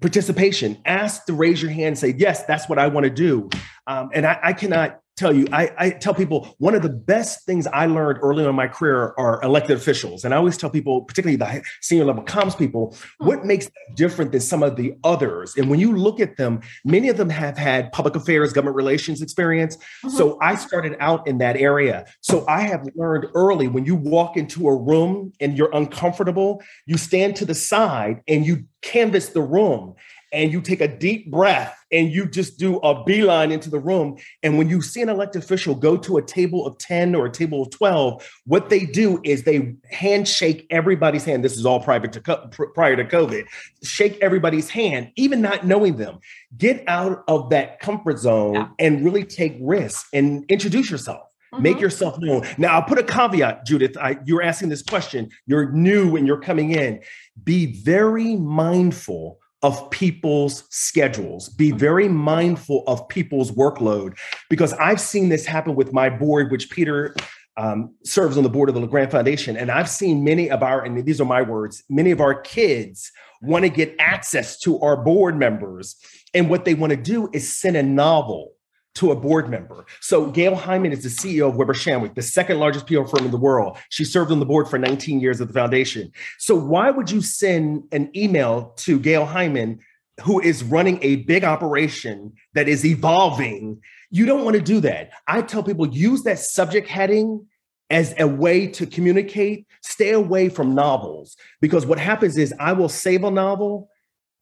participation. Ask to raise your hand and say yes that's what i want to do. Um, and I, I, cannot tell you, I, I, tell people one of the best things I learned early on in my career are elected officials. And I always tell people, particularly the senior level comms people, hmm. what makes them different than some of the others. And when you look at them, many of them have had public affairs, government relations experience. Mm-hmm. So I started out in that area. So I have learned early when you walk into a room and you're uncomfortable, you stand to the side and you canvass the room and you take a deep breath and you just do a beeline into the room. And when you see an elected official go to a table of 10 or a table of 12, what they do is they handshake everybody's hand. This is all private to co- prior to COVID. Shake everybody's hand, even not knowing them. Get out of that comfort zone yeah. and really take risks and introduce yourself. Mm-hmm. Make yourself known. Now, I'll put a caveat, Judith. I, you're asking this question. You're new and you're coming in. Be very mindful of people's schedules. Be very mindful of people's workload because I've seen this happen with my board, which Peter um, serves on the board of the LAGRANT Foundation. And I've seen many of our, and these are my words, many of our kids want to get access to our board members. And what they want to do is send a novel to a board member. So Gail Heimann is the CEO of Weber Shandwick, the second largest PR firm in the world. She served on the board for 19 years at the foundation. So why would you send an email to Gail Heimann, who is running a big operation that is evolving? You don't want to do that. I tell people use that subject heading as a way to communicate. Stay away from novels because what happens is I will save a novel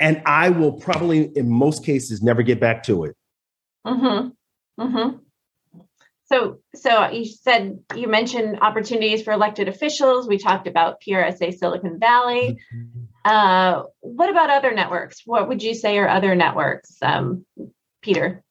and I will probably, in most cases, never get back to it. Mm-hmm. Mm-hmm. So, so you said you mentioned opportunities for elected officials. We talked about PRSA Silicon Valley. Mm-hmm. Uh, what about other networks? What would you say are other networks, um, Peter?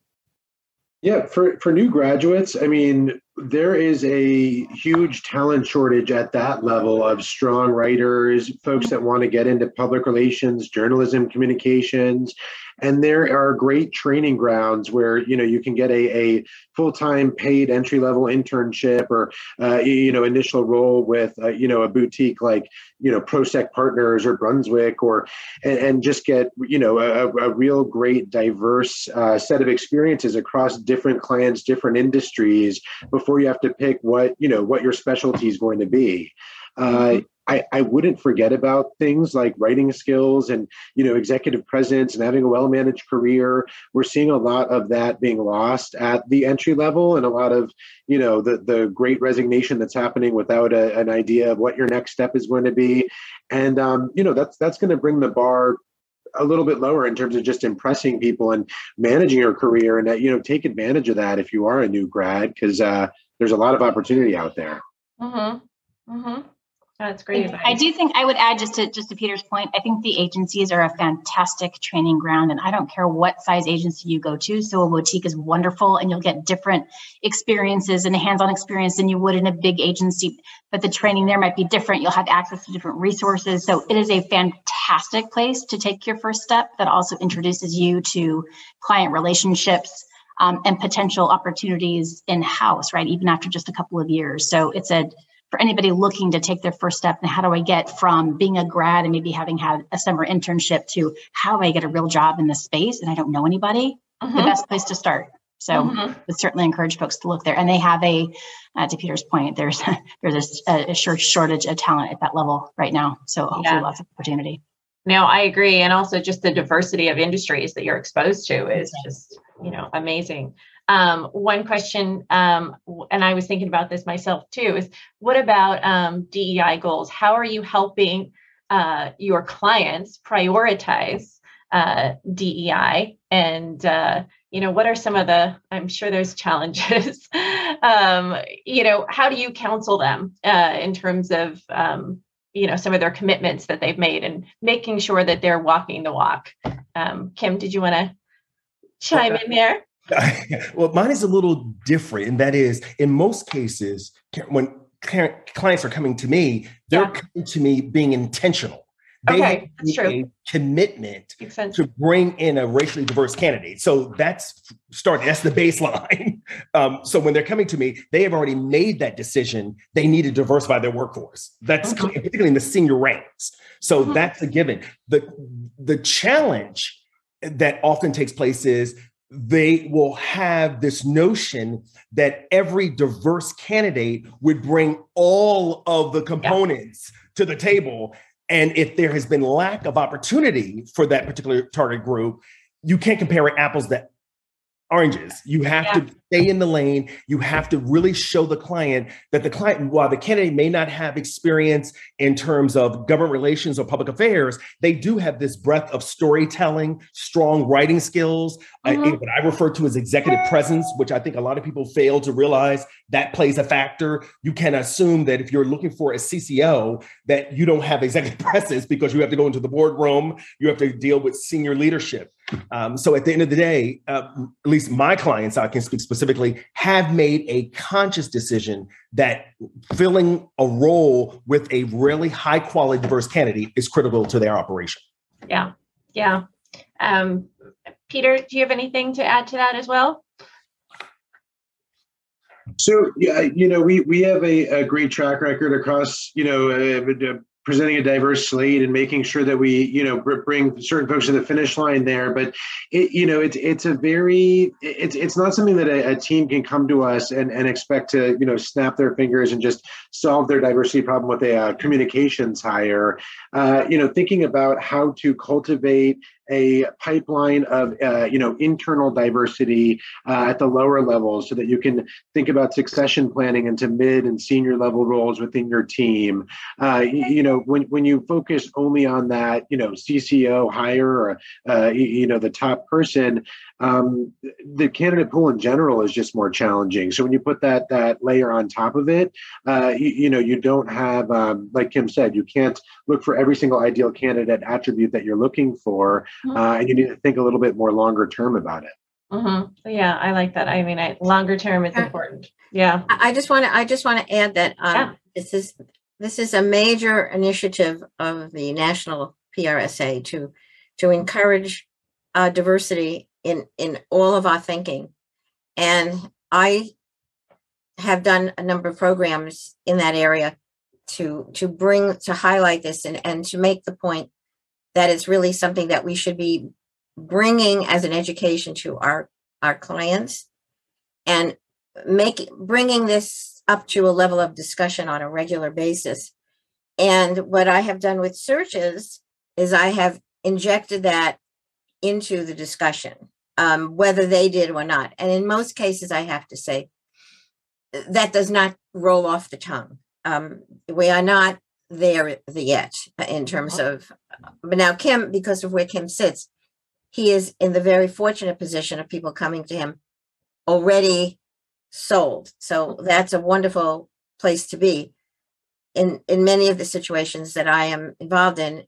Yeah, for for new graduates, I mean, there is a huge talent shortage at that level of strong writers, folks that want to get into public relations, journalism, communications, and there are great training grounds where you know you can get a, a full-time paid entry-level internship or uh, you know initial role with uh, you know a boutique like you know Prosek partners or brunswick or and, and just get you know a, a real great diverse uh, set of experiences across different clients different industries before you have to pick what you know what your specialty is going to be uh, mm-hmm. I, I wouldn't forget about things like writing skills and you know executive presence and having a well managed career. We're seeing a lot of that being lost at the entry level, and a lot of you know the the great resignation that's happening without a, an idea of what your next step is going to be, and um, you know that's that's going to bring the bar a little bit lower in terms of just impressing people and managing your career and that you know take advantage of that if you are a new grad because uh, there's a lot of opportunity out there. Mm-hmm. Mm-hmm. That's great. I do think I would add just to just to Peter's point. I think the agencies are a fantastic training ground, and I don't care what size agency you go to. So a boutique is wonderful, and you'll get different experiences and a hands-on experience than you would in a big agency. But the training there might be different. You'll have access to different resources. So it is a fantastic place to take your first step. That also introduces you to client relationships. Um, and potential opportunities in house, right? Even after just a couple of years. So it's a for anybody looking to take their first step and how do I get from being a grad and maybe having had a summer internship to how do I get a real job in this space and I don't know anybody, mm-hmm. the best place to start. So mm-hmm. would certainly encourage folks to look there. And they have a, uh, to Peter's point, there's there's a, a short shortage of talent at that level right now. So hopefully yeah. lots of opportunity. No, I agree. And also just the diversity of industries that you're exposed to is just, you know, amazing. Um, one question, um, and I was thinking about this myself too, is what about um, DEI goals? How are you helping uh, your clients prioritize uh, DEI? And uh, you know, what are some of the? I'm sure there's challenges. Um, you know, how do you counsel them uh, in terms of um, you know some of their commitments that they've made and making sure that they're walking the walk? Um, Kim, did you want to chime in there? well, mine is a little different, and that is in most cases, when clients are coming to me, they're yeah. coming to me being intentional. They okay, that's true. a commitment to bring in a racially diverse candidate. So that's starting. That's the baseline. Um, so when they're coming to me, they have already made that decision. They need to diversify their workforce. That's mm-hmm. particularly in the senior ranks. So mm-hmm. that's a given. The the challenge that often takes place is they will have this notion that every diverse candidate would bring all of the components yeah. to the table. And if there has been lack of opportunity for that particular target group, you can't compare apples to oranges. You have yeah. to stay in the lane. You have to really show the client that the client, while the candidate may not have experience in terms of government relations or public affairs, they do have this breadth of storytelling, strong writing skills, mm-hmm. uh, what I refer to as executive presence, which I think a lot of people fail to realize that plays a factor. You can assume that if you're looking for a CCO, that you don't have executive presence because you have to go into the boardroom, you have to deal with senior leadership. Um, so at the end of the day, uh, at least my clients, I can speak specifically, have made a conscious decision that filling a role with a really high quality, diverse candidate is critical to their operation. Yeah, yeah. Um, Peter, do you have anything to add to that as well? So yeah, you know, we we have a, a great track record across you know uh, presenting a diverse slate and making sure that we you know bring certain folks to the finish line there. But it you know it's it's a very it's it's not something that a, a, team can come to us and and expect to you know snap their fingers and just solve their diversity problem with a uh, communications hire. Uh, you know thinking about how to cultivate a pipeline of uh, you know internal diversity uh, at the lower levels so that you can think about succession planning into mid and senior level roles within your team. Uh, you, you, know when, when you focus only on that you know cco hire or uh, you, know the top person um, the candidate pool in general is just more challenging. So when you put that that layer on top of it uh, you, you, know you don't have um, like kim said you can't look for every single ideal candidate attribute that you're looking for mm-hmm. uh, and you need to think a little bit more longer term about it. Mm-hmm. Yeah, I like that. I mean, I, longer term is important. Yeah. I just want to. I just want to add that um, yeah. this is this is a major initiative of the national PRSA to to encourage uh, diversity in in all of our thinking, and I have done a number of programs in that area to to bring to highlight this and and to make the point that it's really something that we should be bringing as an education to our our clients and make bringing this up to a level of discussion on a regular basis. And what i have done with searches is i have injected that into the discussion um, whether they did or not. And in most cases i have to say that does not roll off the tongue. Um, we are not there the yet uh, in terms uh-huh. of uh, but now kim because of where kim sits he is in the very fortunate position of people coming to him already sold. So mm-hmm. that's a wonderful place to be in in many of the situations that i am involved in.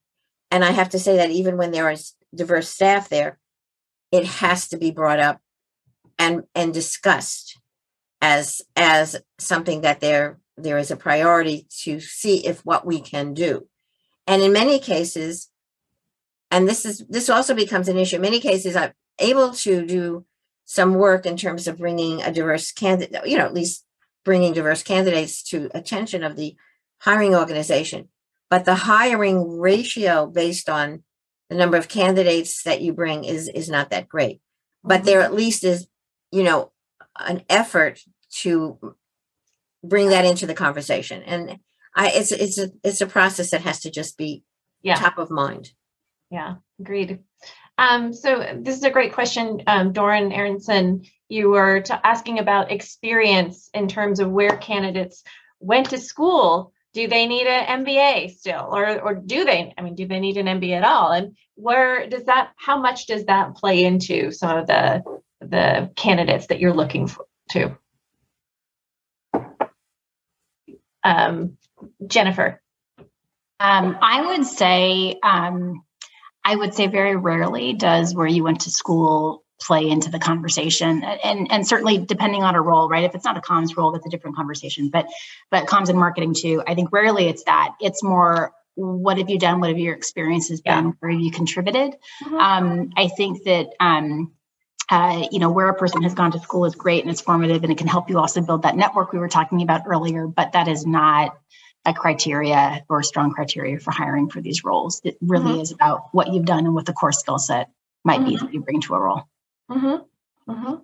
And i have to say that even when there is diverse staff there it has to be brought up and and discussed as as something that they're there is a priority to see if what we can do. And in many cases, and this is this also becomes an issue. In many cases, I'm able to do some work in terms of bringing a diverse candidate, you know, at least bringing diverse candidates to attention of the hiring organization. But the hiring ratio based on the number of candidates that you bring is is not that great. But mm-hmm. there at least is, you know, an effort to bring that into the conversation. And I it's it's a it's a process that has to just be yeah. top of mind. Yeah, agreed. Um, so this is a great question, um, Doran Aronson. You were t- asking about experience in terms of where candidates went to school. Do they need an MBA still, or or do they? I mean, do they need an MBA at all? And where does that? How much does that play into some of the the candidates that you're looking for to? Um, Jennifer? Um, I would say, um, I would say very rarely does where you went to school play into the conversation. And and certainly depending on a role right? If it's not a comms role that's a different conversation. But but comms and marketing too i think rarely it's that. It's more what have you done? What have your experiences been? Yeah. where have you contributed? Mm-hmm. um, i think that um, uh, you know, where a person has gone to school is great and it's formative and it can help you also build that network we were talking about earlier, but that is not a criteria or a strong criteria for hiring for these roles. It really mm-hmm. is about what you've done and what the core skill set might mm-hmm. be that you bring to a role. Mm-hmm. Mm-hmm.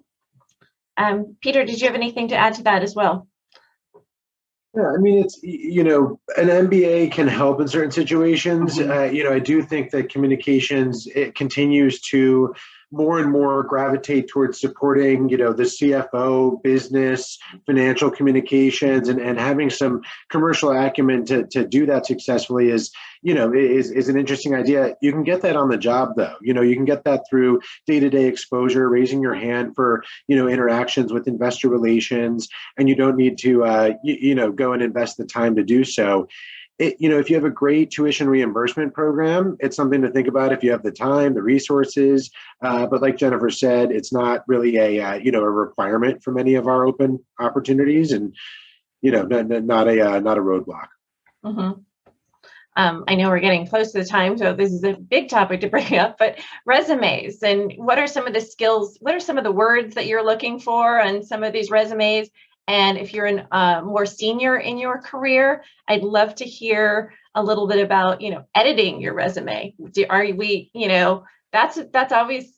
Um, Peter, did you have anything to add to that as well? Yeah, I mean, it's you know, an MBA can help in certain situations. Mm-hmm. Uh, you know, I do think that communications it continues to more and more gravitate towards supporting, you know, the CFO, business, financial communications, and, and having some commercial acumen to, to do that successfully is, you know, is, is an interesting idea. You can get that on the job though. You know, you can get that through day-to-day exposure, raising your hand for, you know, interactions with investor relations, and you don't need to uh, you, you know, go and invest the time to do so it, you know, if you have a great tuition reimbursement program, it's something to think about if you have the time, the resources. Uh, but like Jennifer said, it's not really a uh, you know a requirement for many of our open opportunities, and you know, not, not a uh, not a roadblock. Mm-hmm. Um, I know we're getting close to the time, so this is a big topic to bring up. But resumes and what are some of the skills? What are some of the words that you're looking for on some of these resumes? And if you're an, uh, more senior in your career, I'd love to hear a little bit about, you know, editing your resume. Do, are we, you know, that's that's always.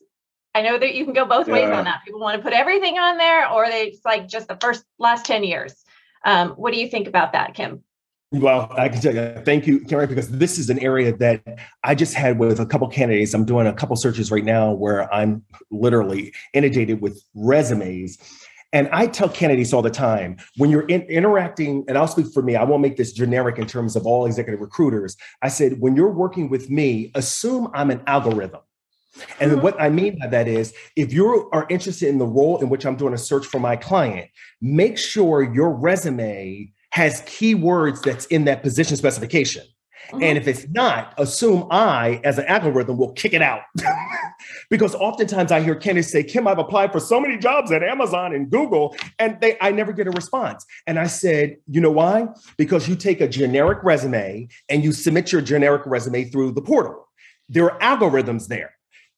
I know that you can go both yeah. ways on that. People want to put everything on there, or they it's like just the first last ten years. Um, what do you think about that, Kim? Well, I can tell you, thank you, Karen, because this is an area that I just had with a couple candidates. I'm doing a couple searches right now where I'm literally inundated with resumes and I tell candidates all the time when you're in, interacting, and I'll speak for me, I won't make this generic in terms of all executive recruiters. I said, when you're working with me, assume I'm an algorithm. And what I mean by that is if you are interested in the role in which I'm doing a search for my client, make sure your resume has keywords that's in that position specification. Mm-hmm. And if it's not, assume I, as an algorithm, will kick it out. because oftentimes I hear candidates say, Kim, I've applied for so many jobs at Amazon and Google, and they I never get a response. And I said, you know why? Because you take a generic resume and you submit your generic resume through the portal. There are algorithms there.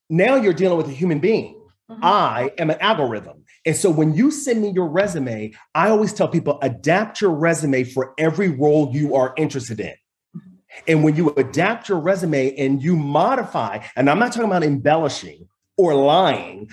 Now you're dealing with a human being. Mm-hmm. I am an algorithm. And so when you send me your resume, I always tell people adapt your resume for every role you are interested in. And when you adapt your resume and you modify, and I'm not talking about embellishing or lying,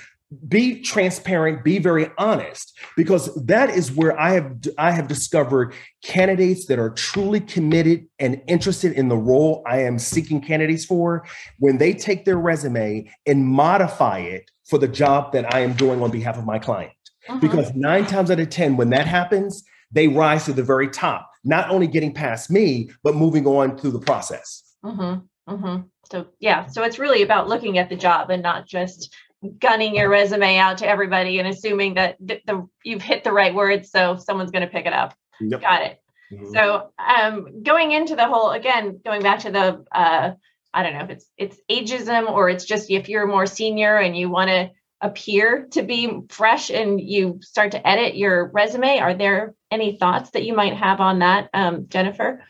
be transparent, be very honest, because that is where I have I have discovered candidates that are truly committed and interested in the role I am seeking candidates for. When they take their resume and modify it for the job that I am doing on behalf of my client, uh-huh. because nine times out of ten, when that happens, they rise to the very top not only getting past me, but moving on through the process. Mm-hmm, mm-hmm. So, yeah, so it's really about looking at the job and not just gunning your resume out to everybody and assuming that the, the you've hit the right words, so someone's going to pick it up. Yep. Got it. Mm-hmm. So, um, going into the whole again, going back to the uh, I don't know if it's it's ageism or it's just if you're more senior and you want to appear to be fresh and you start to edit your resume are there any thoughts that you might have on that um, jennifer?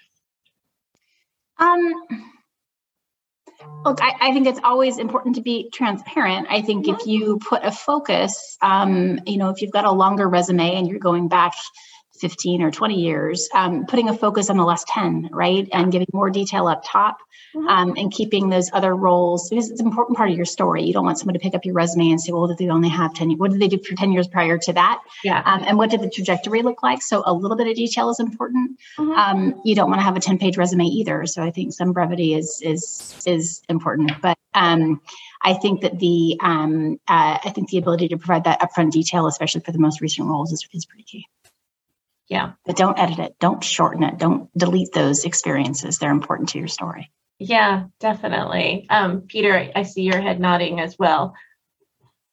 Um, look I, I, think it's always important to be transparent. I think if you put a focus um, you know if you've got a longer resume and you're going back 15 or 20 years, um, putting a focus on the last 10, right? And giving more detail up top mm-hmm. um, and keeping those other roles because it's an important part of your story. You don't want someone to pick up your resume and say, well, did they only have 10 What did they do for 10 years prior to that? Yeah. Um, and what did the trajectory look like? So a little bit of detail is important. Mm-hmm. Um, you don't want to have a 10 page resume either. So I think some brevity is, is, is important. But um, I think that the um, uh, I think the ability to provide that upfront detail, especially for the most recent roles, is, is pretty key. Yeah. But don't edit it. Don't shorten it. Don't delete those experiences. They're important to your story. Yeah, definitely. Um, Peter, I see your head nodding as well.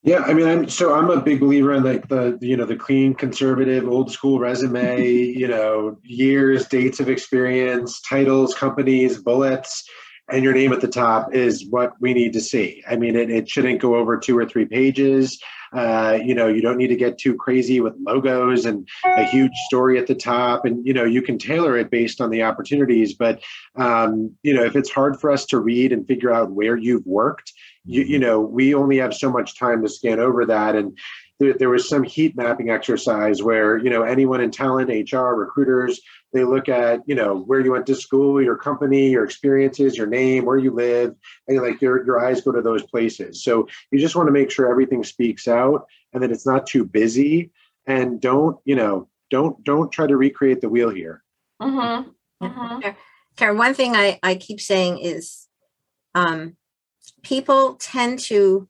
Yeah, I mean, I'm so I'm a big believer in like the, the you know the clean, conservative, old school resume. you know, years, dates of experience, titles, companies, bullets, and your name at the top is what we need to see. I mean, it, it shouldn't go over two or three pages. Uh, you know, you don't need to get too crazy with logos and a huge story at the top. And, you know, you can tailor it based on the opportunities. But, um, you know, if it's hard for us to read and figure out where you've worked, you, you know, we only have so much time to scan over that. And, there, there was some heat mapping exercise where you know anyone in talent, HR, recruiters, they look at you know where you went to school, your company, your experiences, your name, where you live, and like your your eyes go to those places. So you just want to make sure everything speaks out and that it's not too busy, and don't you know don't don't try to recreate the wheel here. Mm-hmm. Mm-hmm. Karen, one thing I, I keep saying is um, people tend to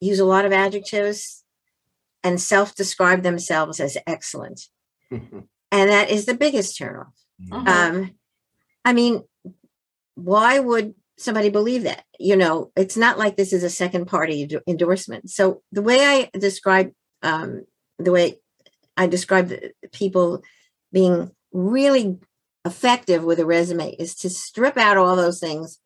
use a lot of adjectives and self describe themselves as excellent. and that is the biggest turnoff. Mhm. Um, I mean, why would somebody believe that? You know, it's not like this is a second party endo- endorsement. So the way I describe, um, the way I describe the people being really effective with a resume is to strip out all those things.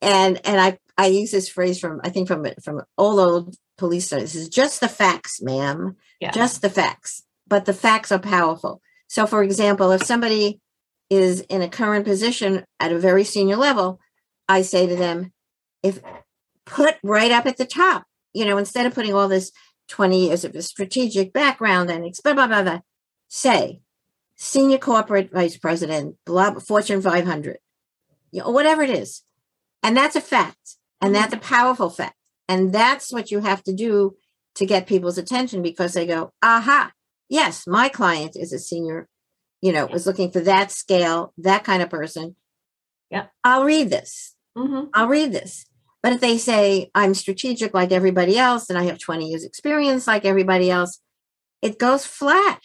And and I I use this phrase from I think from from old old police studies. This is just the facts, ma'am. Yeah. just the facts. But the facts are powerful. So for example if somebody is in a current position at a very senior level i say to them if put right up at the top you know instead of putting all this 20 years of a strategic background and blah blah blah, blah say senior corporate vice president blah fortune 500 you know, whatever it is. And that's a fact. And mm-hmm. that's a powerful fact and that's what you have to do to get people's attention because they go, aha, yes, my client is a senior, you know, was looking for that scale, that kind of person. Yeah. I'll read this. Mm-hmm. I'll read this. But if they say I'm strategic like everybody else and I have 20 years experience like everybody else, it goes flat.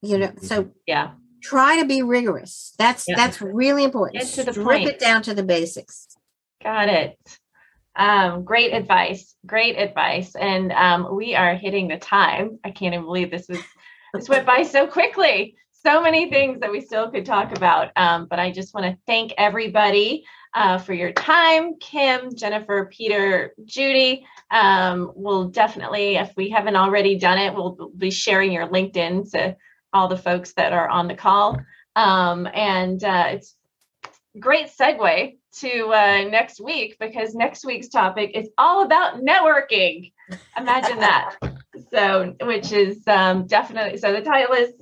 You know, so Yeah. try to be rigorous. That's Yeah. that's really important. Get to the Strip point. it down to the basics. Got it. Um, great advice. Great advice. And um, we are hitting the time. I can't even believe this was this went by so quickly. So many things that we still could talk about. Um, but I just want to thank everybody uh, for your time. Kim, Jennifer, Peter, Judy. Um, we'll definitely, if we haven't already done it, we'll be sharing your LinkedIn to all the folks that are on the call. Um, and uh, it's great segue to uh, next week because next week's topic is all about networking. Imagine that. So, which is um, definitely so. The title is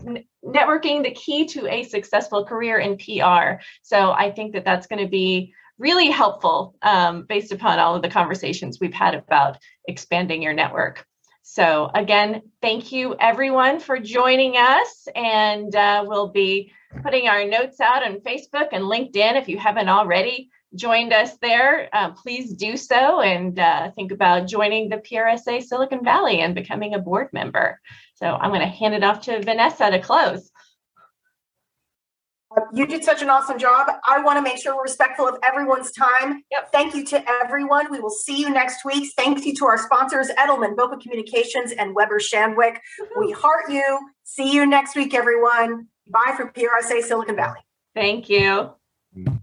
"Networking: The Key to a Successful Career in PR." So, I think that that's going to be really helpful um, based upon all of the conversations we've had about expanding your network. So, again, thank you everyone for joining us, and uh, we'll be putting our notes out on Facebook and LinkedIn. If you haven't already joined us there, uh, please do so and uh, think about joining the PRSA Silicon Valley and becoming a board member. So I'm going to hand it off to Vanessa to close. You did such an awesome job. I want to make sure we're respectful of everyone's time. Yep. Thank you to everyone. We will see you next week. Thank you to our sponsors, Edelman, Boca Communications, and Weber Shandwick. We heart you. See you next week, everyone. Bye from PRSA Silicon Valley. Thank you. Mm.